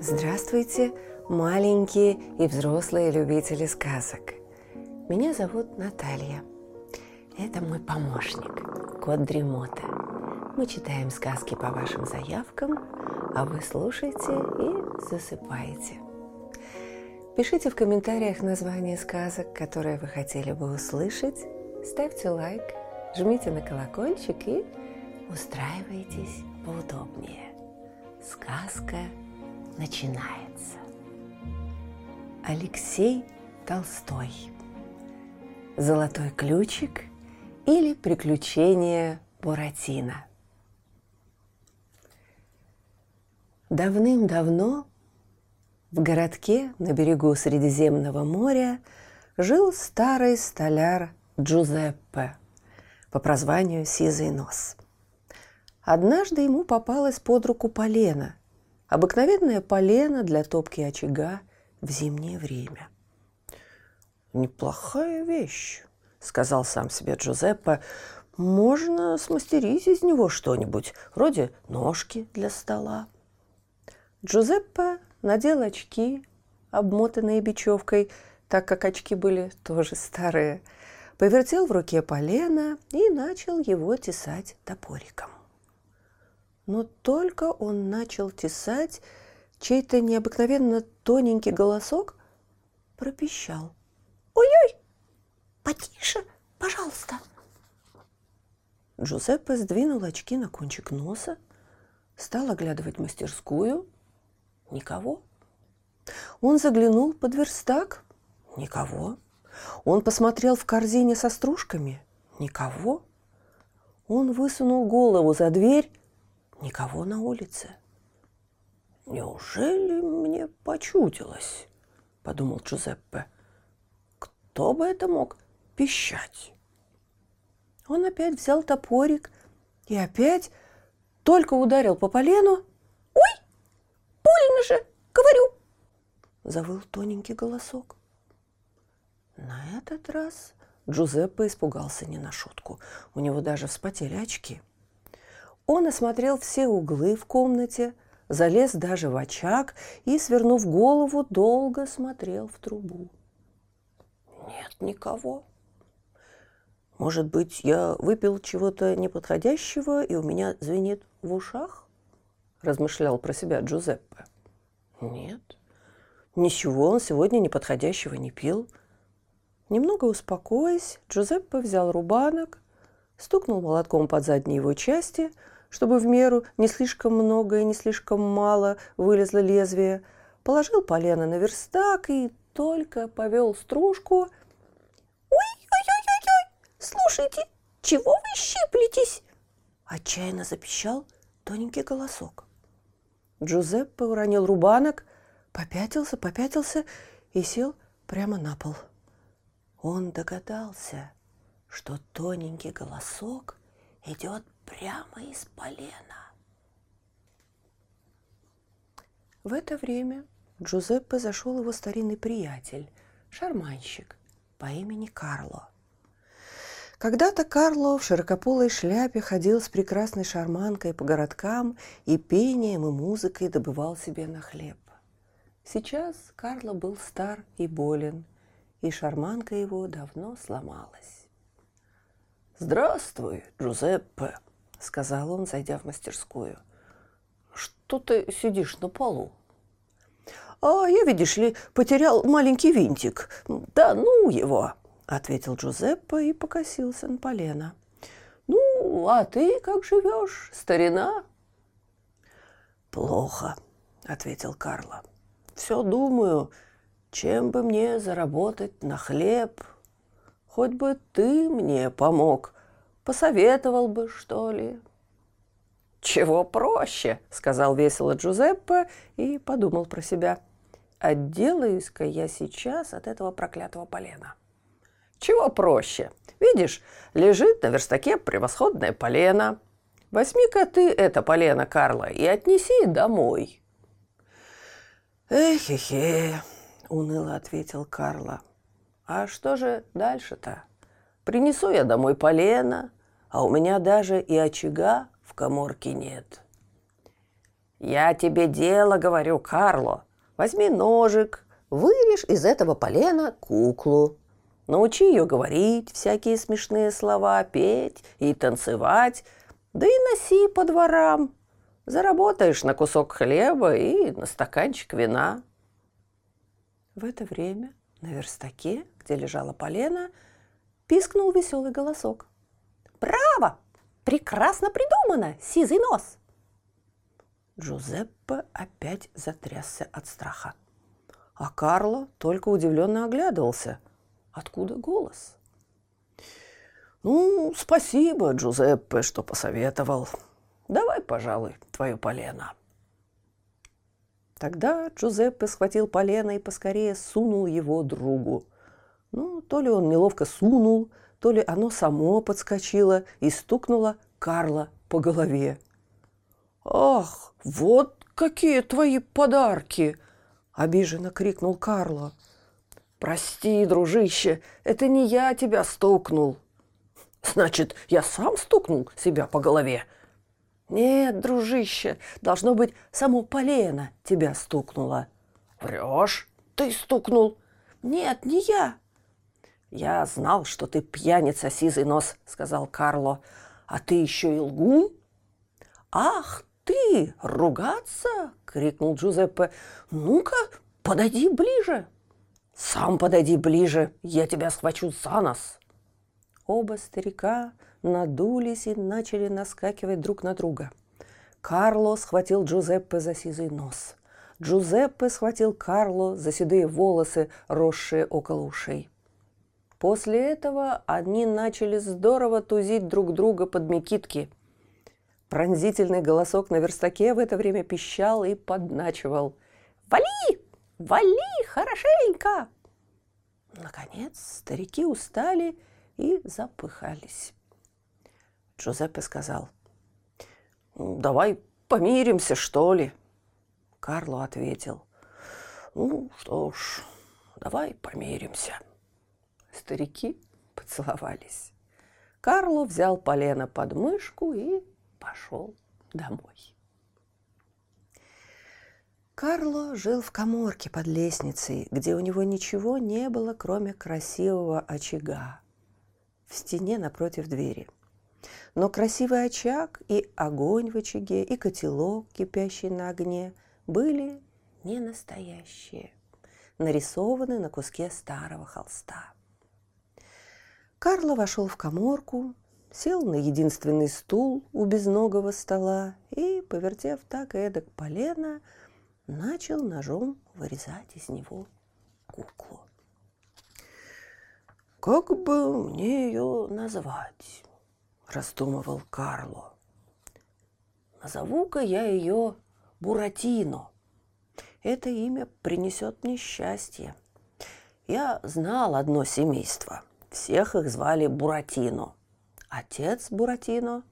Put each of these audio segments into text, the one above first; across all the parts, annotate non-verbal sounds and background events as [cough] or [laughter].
Здравствуйте, маленькие и взрослые любители сказок. Меня зовут Наталья. Это мой помощник, кот Дремота. Мы читаем сказки по вашим заявкам, а вы слушаете и засыпаете. Пишите в комментариях название сказок, которые вы хотели бы услышать, ставьте лайк, жмите на колокольчик и устраивайтесь поудобнее. Сказка начинается. Алексей Толстой. Золотой ключик или приключения Буратино. Давным-давно в городке на берегу Средиземного моря жил старый столяр Джузеппе по прозванию Сизый Нос. Однажды ему попалась под руку полена – Обыкновенное полено для топки очага в зимнее время. «Неплохая вещь», — сказал сам себе Джузеппе. «Можно смастерить из него что-нибудь, вроде ножки для стола». Джузеппе надел очки, обмотанные бечевкой, так как очки были тоже старые, повертел в руке полено и начал его тесать топориком. Но только он начал тесать, чей-то необыкновенно тоненький голосок пропищал. «Ой-ой! Потише, пожалуйста!» Джузеппе сдвинул очки на кончик носа, стал оглядывать мастерскую. Никого. Он заглянул под верстак. Никого. Он посмотрел в корзине со стружками. Никого. Он высунул голову за дверь Никого на улице. «Неужели мне почудилось?» – подумал Джузеппе. «Кто бы это мог пищать?» Он опять взял топорик и опять только ударил по полену. «Ой, больно же, говорю!» – завыл тоненький голосок. На этот раз Джузеппе испугался не на шутку. У него даже вспотели очки – он осмотрел все углы в комнате, залез даже в очаг и, свернув голову, долго смотрел в трубу. Нет никого. Может быть, я выпил чего-то неподходящего, и у меня звенит в ушах? Размышлял про себя Джузеппе. Нет, ничего он сегодня неподходящего не пил. Немного успокоясь, Джузеппе взял рубанок, стукнул молотком под задние его части – чтобы в меру не слишком много и не слишком мало вылезло лезвие, положил полено на верстак и только повел стружку. «Ой-ой-ой-ой! Слушайте, чего вы щиплетесь?» Отчаянно запищал тоненький голосок. Джузеппе уронил рубанок, попятился, попятился и сел прямо на пол. Он догадался, что тоненький голосок идет прямо из полена. В это время Джузеппе зашел его старинный приятель, шарманщик по имени Карло. Когда-то Карло в широкополой шляпе ходил с прекрасной шарманкой по городкам и пением и музыкой добывал себе на хлеб. Сейчас Карло был стар и болен, и шарманка его давно сломалась. «Здравствуй, Джузеппе!» сказал он, зайдя в мастерскую. «Что ты сидишь на полу?» «А я, видишь ли, потерял маленький винтик. Да ну его!» – ответил Джузеппе и покосился на полено. «Ну, а ты как живешь, старина?» «Плохо», – ответил Карло. «Все думаю, чем бы мне заработать на хлеб. Хоть бы ты мне помог Посоветовал бы, что ли?» «Чего проще», — сказал весело Джузеппе и подумал про себя. «Отделаюсь-ка я сейчас от этого проклятого полена». «Чего проще? Видишь, лежит на верстаке превосходное полено. Возьми-ка ты это полено, Карла, и отнеси домой». «Эхе-хе», — уныло ответил Карла. «А что же дальше-то?» Принесу я домой полено, а у меня даже и очага в коморке нет. Я тебе дело говорю, Карло. Возьми ножик, вырежь из этого полена куклу. Научи ее говорить всякие смешные слова, петь и танцевать, да и носи по дворам. Заработаешь на кусок хлеба и на стаканчик вина. В это время на верстаке, где лежала полена, пискнул веселый голосок. «Браво! Прекрасно придумано, сизый нос!» Джузеппе опять затрясся от страха. А Карло только удивленно оглядывался. Откуда голос? «Ну, спасибо, Джузеппе, что посоветовал. Давай, пожалуй, твое полено». Тогда Джузеппе схватил полено и поскорее сунул его другу. Ну, то ли он неловко сунул, то ли оно само подскочило и стукнуло Карла по голове. «Ах, вот какие твои подарки!» – обиженно крикнул Карло. «Прости, дружище, это не я тебя стукнул». «Значит, я сам стукнул себя по голове?» «Нет, дружище, должно быть, само полено тебя стукнуло». «Врешь? Ты стукнул?» «Нет, не я». «Я знал, что ты пьяница, сизый нос», — сказал Карло. «А ты еще и лгун?» «Ах ты, ругаться?» — крикнул Джузеппе. «Ну-ка, подойди ближе». «Сам подойди ближе, я тебя схвачу за нос». Оба старика надулись и начали наскакивать друг на друга. Карло схватил Джузеппе за сизый нос. Джузеппе схватил Карло за седые волосы, росшие около ушей. После этого они начали здорово тузить друг друга под мекитки – Пронзительный голосок на верстаке в это время пищал и подначивал. «Вали! Вали хорошенько!» Наконец старики устали и запыхались. Джузеппе сказал, «Давай помиримся, что ли?» Карло ответил, «Ну, что ж, давай помиримся». Старики поцеловались. Карло взял полено под мышку и пошел домой. Карло жил в коморке под лестницей, где у него ничего не было, кроме красивого очага в стене напротив двери. Но красивый очаг и огонь в очаге, и котелок, кипящий на огне, были не настоящие, нарисованы на куске старого холста. Карло вошел в коморку, сел на единственный стул у безногого стола и, повертев так и эдак полено, начал ножом вырезать из него куклу. «Как бы мне ее назвать?» – раздумывал Карло. «Назову-ка я ее Буратино. Это имя принесет мне счастье. Я знал одно семейство. Всех их звали Буратино – Отец Буратино,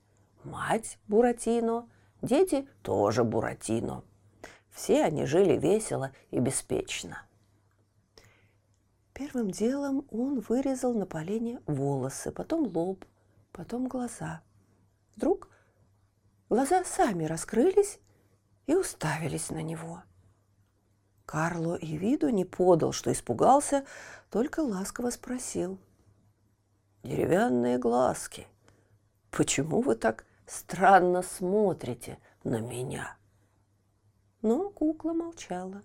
мать Буратино, дети тоже Буратино. Все они жили весело и беспечно. Первым делом он вырезал на полене волосы, потом лоб, потом глаза. Вдруг глаза сами раскрылись и уставились на него. Карло и виду не подал, что испугался, только ласково спросил. «Деревянные глазки. Почему вы так странно смотрите на меня? Но кукла молчала.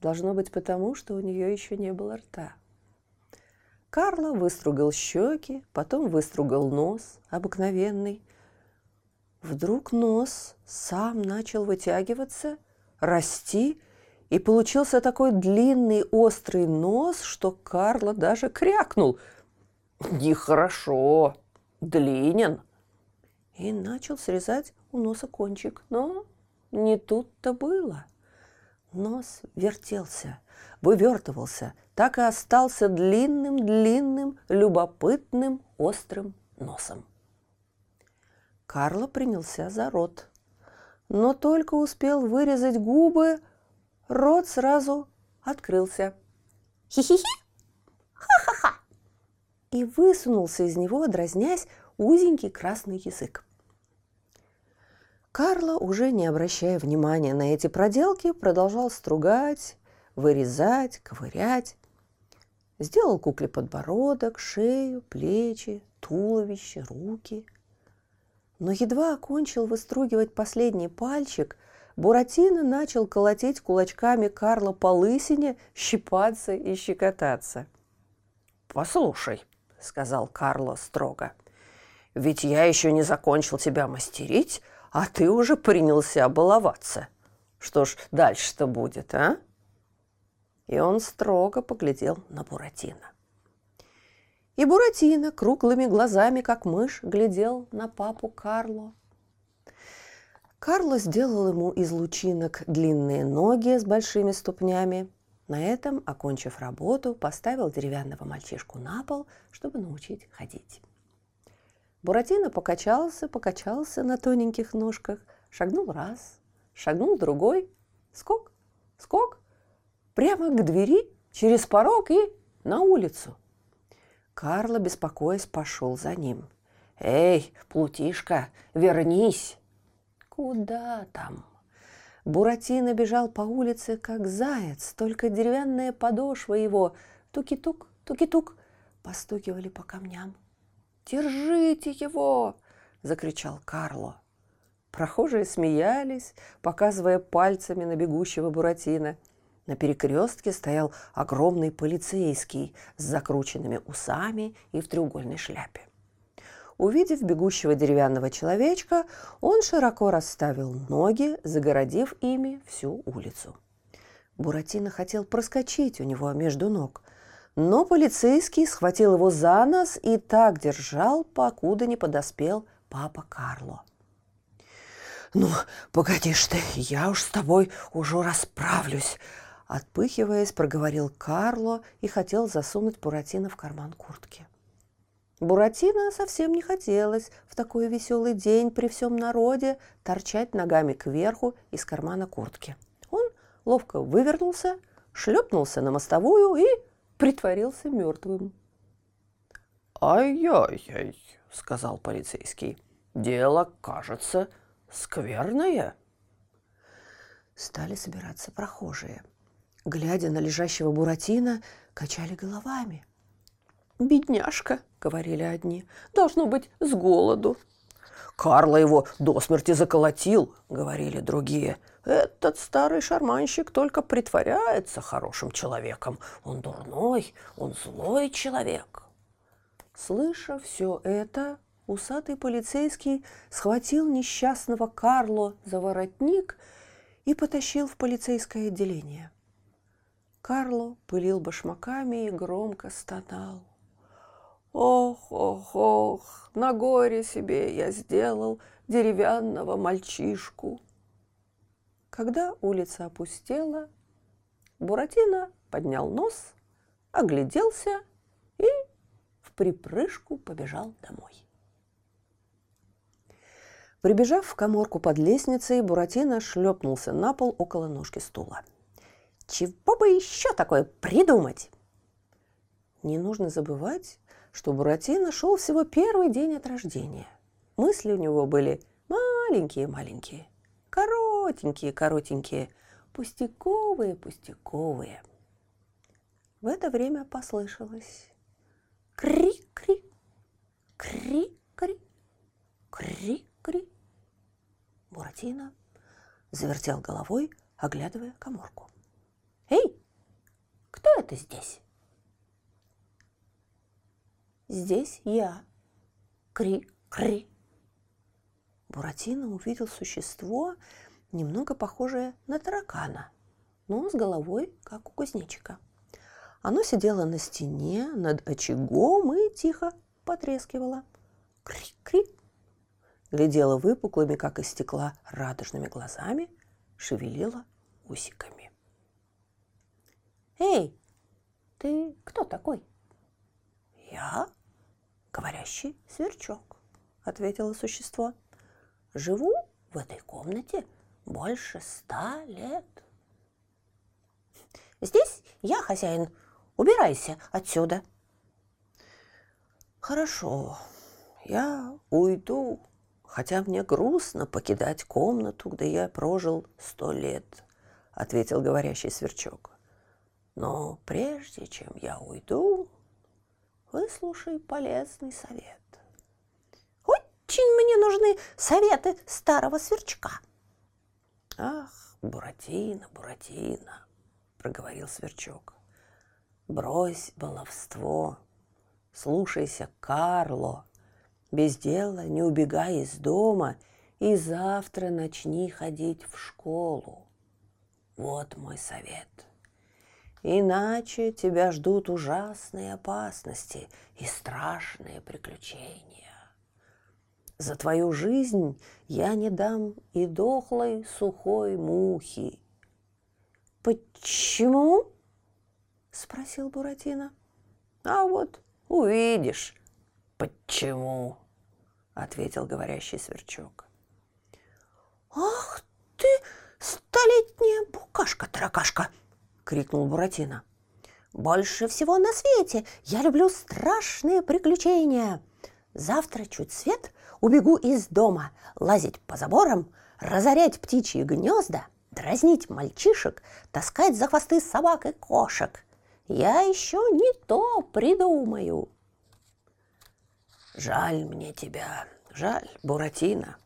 Должно быть потому, что у нее еще не было рта. Карло выстругал щеки, потом выстругал нос, обыкновенный. Вдруг нос сам начал вытягиваться, расти, и получился такой длинный острый нос, что Карло даже крякнул. «Нехорошо, длинен», и начал срезать у носа кончик. Но не тут-то было. Нос вертелся, вывертывался, так и остался длинным-длинным, любопытным, острым носом. Карло принялся за рот, но только успел вырезать губы, рот сразу открылся. «Хи-хи-хи! Ха-ха-ха!» и высунулся из него, дразнясь, узенький красный язык. Карло, уже не обращая внимания на эти проделки, продолжал стругать, вырезать, ковырять. Сделал кукле подбородок, шею, плечи, туловище, руки. Но едва окончил выстругивать последний пальчик, Буратино начал колотить кулачками Карла по лысине, щипаться и щекотаться. «Послушай», — сказал Карло строго, — «ведь я еще не закончил тебя мастерить, а ты уже принялся баловаться. Что ж дальше-то будет, а?» И он строго поглядел на Буратино. И Буратино круглыми глазами, как мышь, глядел на папу Карло. Карло сделал ему из лучинок длинные ноги с большими ступнями. На этом, окончив работу, поставил деревянного мальчишку на пол, чтобы научить ходить. Буратино покачался, покачался на тоненьких ножках, шагнул раз, шагнул другой, скок, скок, прямо к двери, через порог и на улицу. Карло, беспокоясь, пошел за ним. «Эй, плутишка, вернись!» Куда там? Буратино бежал по улице, как заяц, только деревянная подошва его туки-тук, туки-тук постукивали по камням. «Держите его!» – закричал Карло. Прохожие смеялись, показывая пальцами на бегущего Буратино. На перекрестке стоял огромный полицейский с закрученными усами и в треугольной шляпе. Увидев бегущего деревянного человечка, он широко расставил ноги, загородив ими всю улицу. Буратино хотел проскочить у него между ног, но полицейский схватил его за нос и так держал, покуда не подоспел папа Карло. «Ну, погоди ж ты, я уж с тобой уже расправлюсь!» Отпыхиваясь, проговорил Карло и хотел засунуть Буратино в карман куртки. Буратино совсем не хотелось в такой веселый день при всем народе торчать ногами кверху из кармана куртки. Он ловко вывернулся, шлепнулся на мостовую и притворился мертвым. «Ай-яй-яй», — сказал полицейский, — «дело, кажется, скверное». Стали собираться прохожие. Глядя на лежащего Буратино, качали головами. «Бедняжка», — говорили одни, — «должно быть с голоду». «Карла его до смерти заколотил», — говорили другие. «Этот старый шарманщик только притворяется хорошим человеком. Он дурной, он злой человек». Слыша все это, усатый полицейский схватил несчастного Карло за воротник и потащил в полицейское отделение. Карло пылил башмаками и громко стонал. Ох, ох, ох, на горе себе я сделал деревянного мальчишку. Когда улица опустела, Буратино поднял нос, огляделся и в припрыжку побежал домой. Прибежав в коморку под лестницей, Буратино шлепнулся на пол около ножки стула. Чего бы еще такое придумать? Не нужно забывать, что Буратино шел всего первый день от рождения. Мысли у него были маленькие-маленькие, коротенькие-коротенькие, пустяковые-пустяковые. В это время послышалось кри-кри, кри-кри, кри-кри. Буратино завертел головой, оглядывая коморку. «Эй, кто это здесь?» Здесь я. Кри-кри. Буратино увидел существо, немного похожее на таракана, но с головой, как у кузнечика. Оно сидело на стене над очагом и тихо потрескивало. Кри-кри. Глядела выпуклыми, как из стекла, радужными глазами, шевелила усиками. «Эй, ты кто такой?» «Я говорящий сверчок», — ответило существо. «Живу в этой комнате больше ста лет». «Здесь я хозяин. Убирайся отсюда». Хорошо, я уйду, хотя мне грустно покидать комнату, где я прожил сто лет, ответил говорящий сверчок. Но прежде чем я уйду, выслушай полезный совет. Очень мне нужны советы старого сверчка. Ах, Буратино, Буратино, проговорил сверчок. Брось баловство, слушайся Карло, без дела не убегай из дома и завтра начни ходить в школу. Вот мой совет. Иначе тебя ждут ужасные опасности и страшные приключения. За твою жизнь я не дам и дохлой сухой мухи. Почему? спросил Буратино. А вот увидишь, почему, ответил говорящий сверчок. Ах ты, столетняя букашка-таракашка! Крикнул Буратино. Больше всего на свете я люблю страшные приключения. Завтра чуть свет убегу из дома, лазить по заборам, разорять птичьи гнезда, дразнить мальчишек, таскать за хвосты собак и кошек. Я еще не то придумаю. Жаль мне тебя, жаль, Буратино.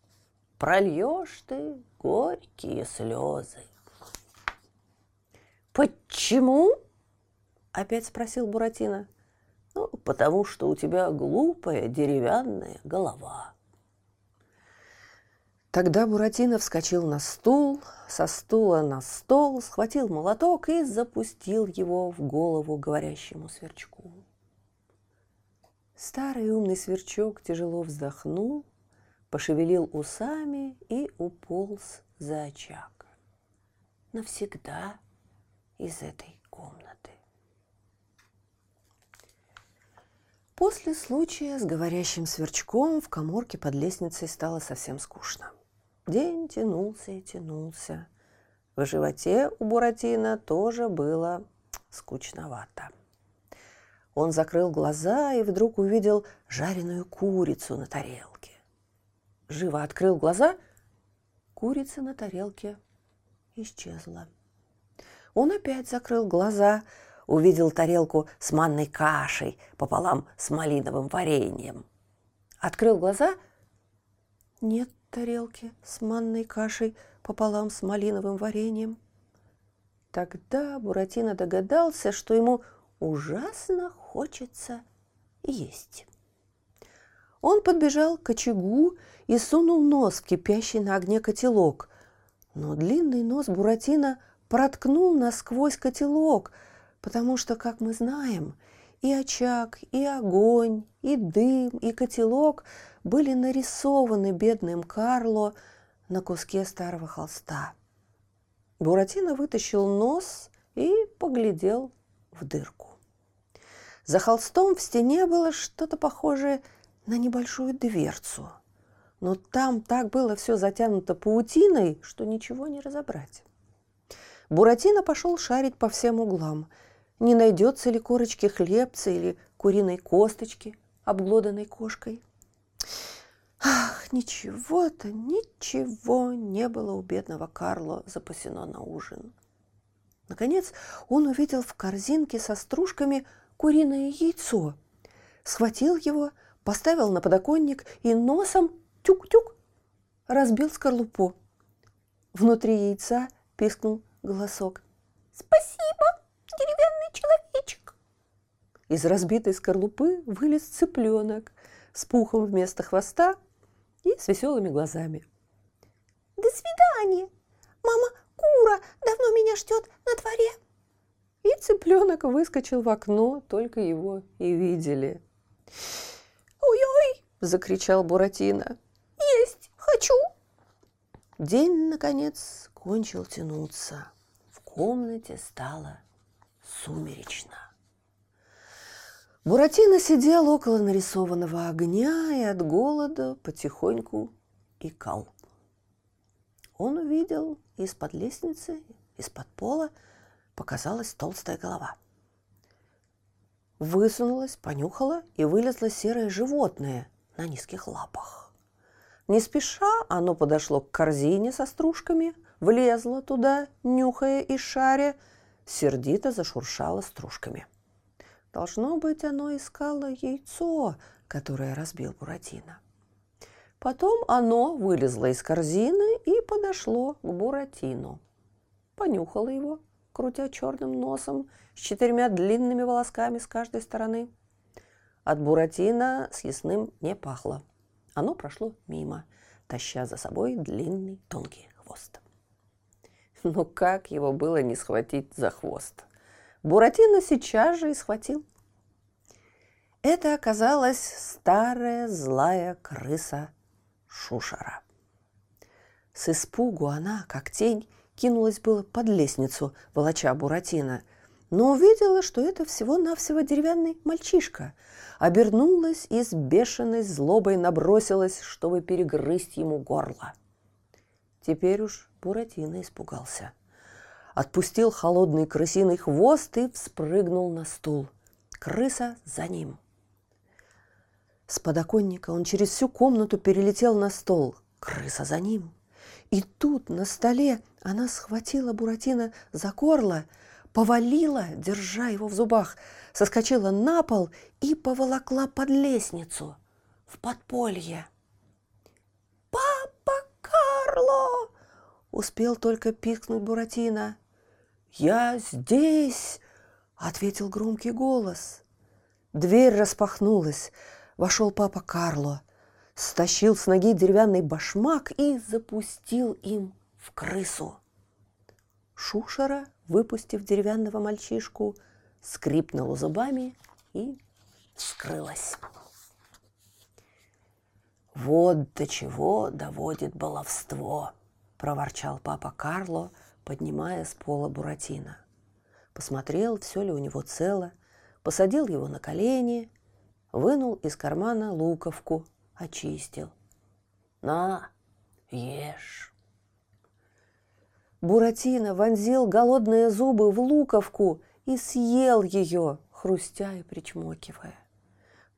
Прольешь ты горькие слезы. Почему? Опять спросил Буратино. Ну, потому что у тебя глупая деревянная голова. Тогда Буратино вскочил на стул, со стула на стол, схватил молоток и запустил его в голову говорящему сверчку. Старый умный сверчок тяжело вздохнул, пошевелил усами и уполз за очаг. Навсегда из этой комнаты. После случая с говорящим сверчком в коморке под лестницей стало совсем скучно – День тянулся и тянулся. В животе у Буратино тоже было скучновато. Он закрыл глаза и вдруг увидел жареную курицу на тарелке. Живо открыл глаза, курица на тарелке исчезла. Он опять закрыл глаза, увидел тарелку с манной кашей пополам с малиновым вареньем. Открыл глаза, нет тарелке с манной кашей пополам с малиновым вареньем. Тогда Буратино догадался, что ему ужасно хочется есть. Он подбежал к очагу и сунул нос в кипящий на огне котелок. Но длинный нос Буратино проткнул насквозь котелок, потому что, как мы знаем, и очаг, и огонь, и дым, и котелок – были нарисованы бедным Карло на куске старого холста. Буратино вытащил нос и поглядел в дырку. За холстом в стене было что-то похожее на небольшую дверцу. Но там так было все затянуто паутиной, что ничего не разобрать. Буратино пошел шарить по всем углам. Не найдется ли корочки хлебца или куриной косточки, обглоданной кошкой – Ах, ничего-то, ничего не было у бедного Карло запасено на ужин. Наконец он увидел в корзинке со стружками куриное яйцо, схватил его, поставил на подоконник и носом тюк-тюк разбил скорлупу. Внутри яйца пискнул голосок. «Спасибо, деревянный человечек!» Из разбитой скорлупы вылез цыпленок с пухом вместо хвоста и с веселыми глазами. «До свидания! Мама Кура давно меня ждет на дворе!» И цыпленок выскочил в окно, только его и видели. «Ой-ой!» – закричал Буратино. «Есть хочу!» День, наконец, кончил тянуться. В комнате стало сумеречно. Буратино сидел около нарисованного огня и от голода потихоньку икал. Он увидел из-под лестницы, из-под пола показалась толстая голова. высунулась, понюхала и вылезло серое животное на низких лапах. Не спеша оно подошло к корзине со стружками, влезло туда, нюхая и шаря, сердито зашуршало стружками. Должно быть, оно искало яйцо, которое разбил Буратино. Потом оно вылезло из корзины и подошло к Буратино. Понюхало его, крутя черным носом с четырьмя длинными волосками с каждой стороны. От Буратино с ясным не пахло. Оно прошло мимо, таща за собой длинный тонкий хвост. [laughs] Ну как его было не схватить за хвост? Буратино сейчас же и схватил. Это оказалась старая злая крыса Шушара. С испугу она, как тень, кинулась было под лестницу, волоча Буратино, но увидела, что это всего-навсего деревянный мальчишка. Обернулась и с бешеной злобой набросилась, чтобы перегрызть ему горло. Теперь уж Буратино испугался. Отпустил холодный крысиный хвост и вспрыгнул на стул. Крыса за ним. С подоконника он через всю комнату перелетел на стол. Крыса за ним. И тут на столе она схватила Буратино за горло, повалила, держа его в зубах, соскочила на пол и поволокла под лестницу в подполье. «Папа Карло!» — успел только пикнуть Буратино. «Я здесь!» — ответил громкий голос. Дверь распахнулась. Вошел папа Карло — стащил с ноги деревянный башмак и запустил им в крысу. Шушера, выпустив деревянного мальчишку, скрипнула зубами и скрылась. «Вот до чего доводит баловство!» – проворчал папа Карло, поднимая с пола Буратино. Посмотрел, все ли у него цело, посадил его на колени, вынул из кармана луковку очистил. На, ешь. Буратино вонзил голодные зубы в луковку и съел ее, хрустя и причмокивая.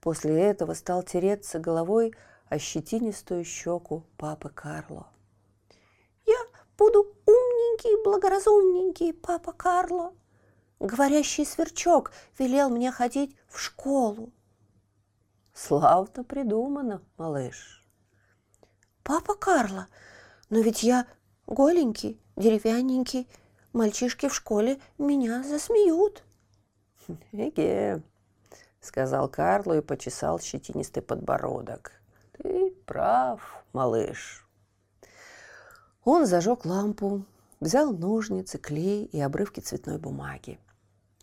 После этого стал тереться головой о щетинистую щеку папы Карло. «Я буду умненький, благоразумненький, папа Карло!» Говорящий сверчок велел мне ходить в школу. Славно придумано, малыш. Папа Карло, но ведь я голенький, деревянненький. Мальчишки в школе меня засмеют. Эге, сказал Карло и почесал щетинистый подбородок. Ты прав, малыш. Он зажег лампу, взял ножницы, клей и обрывки цветной бумаги.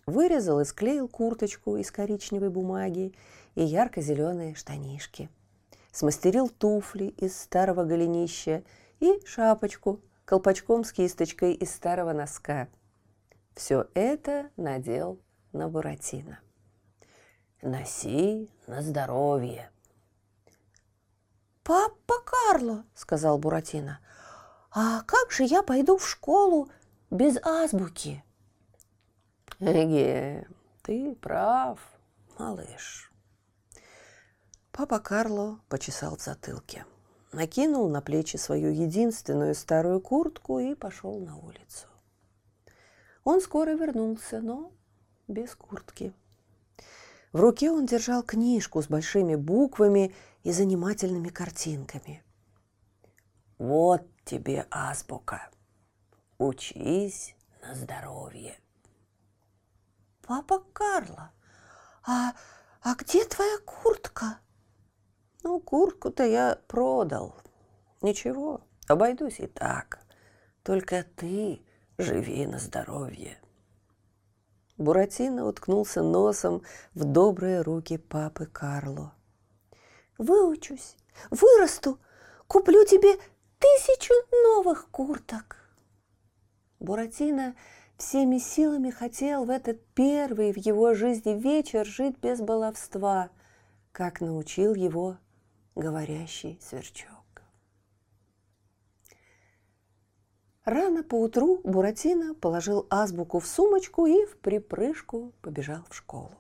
Вырезал и склеил курточку из коричневой бумаги и ярко-зеленые штанишки. Смастерил туфли из старого голенища и шапочку колпачком с кисточкой из старого носка. Все это надел на Буратино. «Носи на здоровье!» «Папа Карло!» — сказал Буратино. «А как же я пойду в школу без азбуки?» «Эге, ты прав, малыш!» Папа Карло почесал в затылке, накинул на плечи свою единственную старую куртку и пошел на улицу. Он скоро вернулся, но без куртки. В руке он держал книжку с большими буквами и занимательными картинками. «Вот тебе азбука. Учись на здоровье». «Папа Карло, а, а где твоя куртка?» Ну, куртку-то я продал. Ничего, обойдусь и так. Только ты живи на здоровье. Буратино уткнулся носом в добрые руки папы Карло. «Выучусь, вырасту, куплю тебе тысячу новых курток!» Буратино всеми силами хотел в этот первый в его жизни вечер жить без баловства, как научил его говорящий сверчок. Рано поутру Буратино положил азбуку в сумочку и в припрыжку побежал в школу.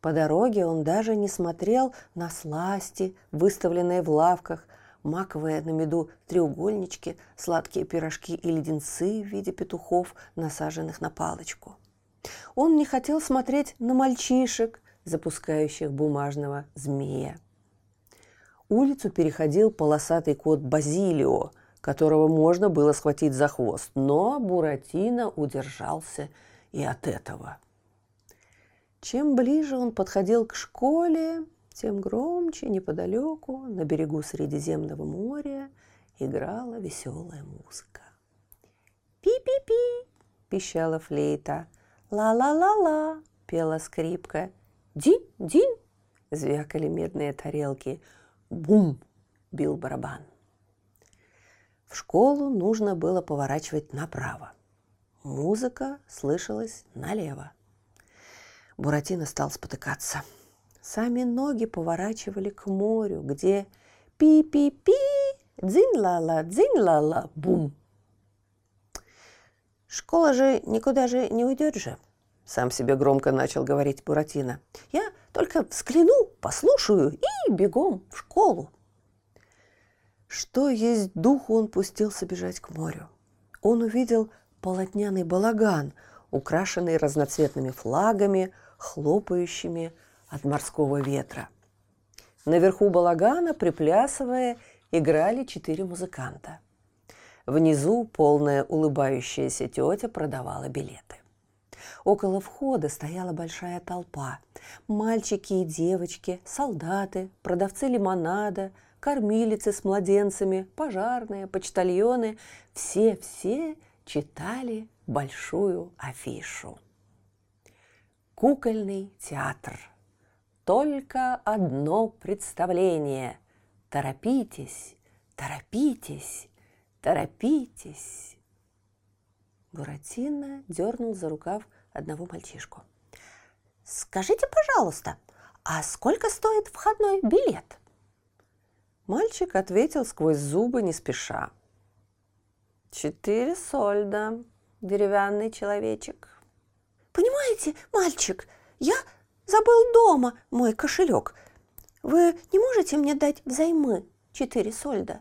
По дороге он даже не смотрел на сласти, выставленные в лавках, маковые на меду треугольнички, сладкие пирожки и леденцы в виде петухов, насаженных на палочку. Он не хотел смотреть на мальчишек, запускающих бумажного змея. Улицу переходил полосатый кот Базилио, которого можно было схватить за хвост, но Буратино удержался и от этого. Чем ближе он подходил к школе, тем громче неподалеку, на берегу Средиземного моря, играла веселая музыка. «Пи-пи-пи!» – пищала флейта. «Ла-ла-ла-ла!» – пела скрипка. «Динь-динь!» – звякали медные тарелки. «Бум!» – бил барабан. В школу нужно было поворачивать направо. Музыка слышалась налево. Буратино стал спотыкаться – Сами ноги поворачивали к морю, где пи-пи-пи, дзинь-ла-ла, дзинь-ла-ла, бум. Школа же никуда же не уйдет же, сам себе громко начал говорить Буратино. Я только взгляну, послушаю и бегом в школу. Что есть духу, он пустился бежать к морю. Он увидел полотняный балаган, украшенный разноцветными флагами, хлопающими от морского ветра. Наверху балагана, приплясывая, играли четыре музыканта. Внизу полная улыбающаяся тетя продавала билеты. Около входа стояла большая толпа. Мальчики и девочки, солдаты, продавцы лимонада, кормилицы с младенцами, пожарные, почтальоны – все-все читали большую афишу. Кукольный театр – только одно представление. Торопитесь, торопитесь, торопитесь. Буратино дернул за рукав одного мальчишку. «Скажите, пожалуйста, а сколько стоит входной билет?» Мальчик ответил сквозь зубы не спеша. «Четыре сольда, деревянный человечек». «Понимаете, мальчик, я Забыл дома мой кошелек. Вы не можете мне дать взаймы четыре сольда?»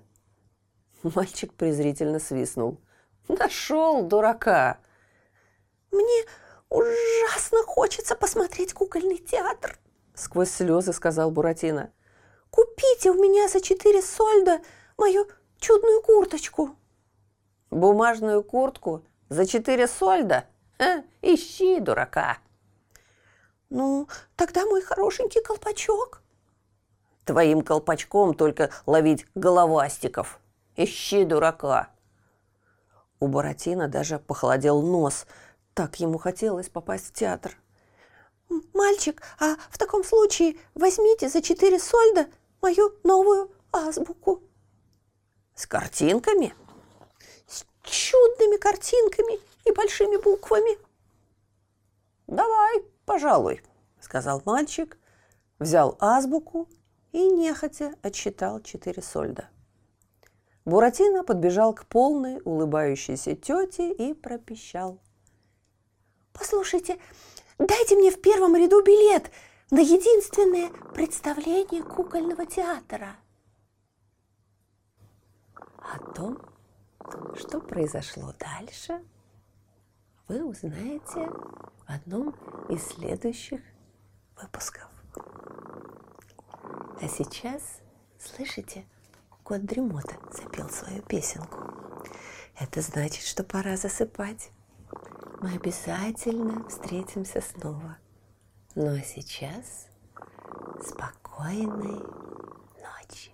Мальчик презрительно свистнул. «Нашел дурака!» «Мне ужасно хочется посмотреть кукольный театр!» Сквозь слезы сказал Буратино. «Купите у меня за четыре сольда мою чудную курточку!» «Бумажную куртку за четыре сольда? А, ищи дурака!» «Ну, тогда мой хорошенький колпачок». «Твоим колпачком только ловить головастиков. Ищи дурака». У Буратино даже похолодел нос. Так ему хотелось попасть в театр. «Мальчик, а в таком случае возьмите за четыре сольда мою новую азбуку». «С картинками?» «С чудными картинками и большими буквами». «Давай, «Пожалуй», — сказал мальчик, взял азбуку и нехотя отсчитал четыре сольда. Буратино подбежал к полной улыбающейся тете и пропищал. «Послушайте, дайте мне в первом ряду билет на единственное представление кукольного театра». О том, что произошло дальше, вы узнаете в одном из следующих выпусков. А сейчас, слышите, кот Дремота запел свою песенку. Это значит, что пора засыпать. Мы обязательно встретимся снова. Ну а сейчас спокойной ночи.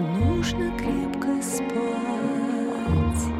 нужно крепко спать.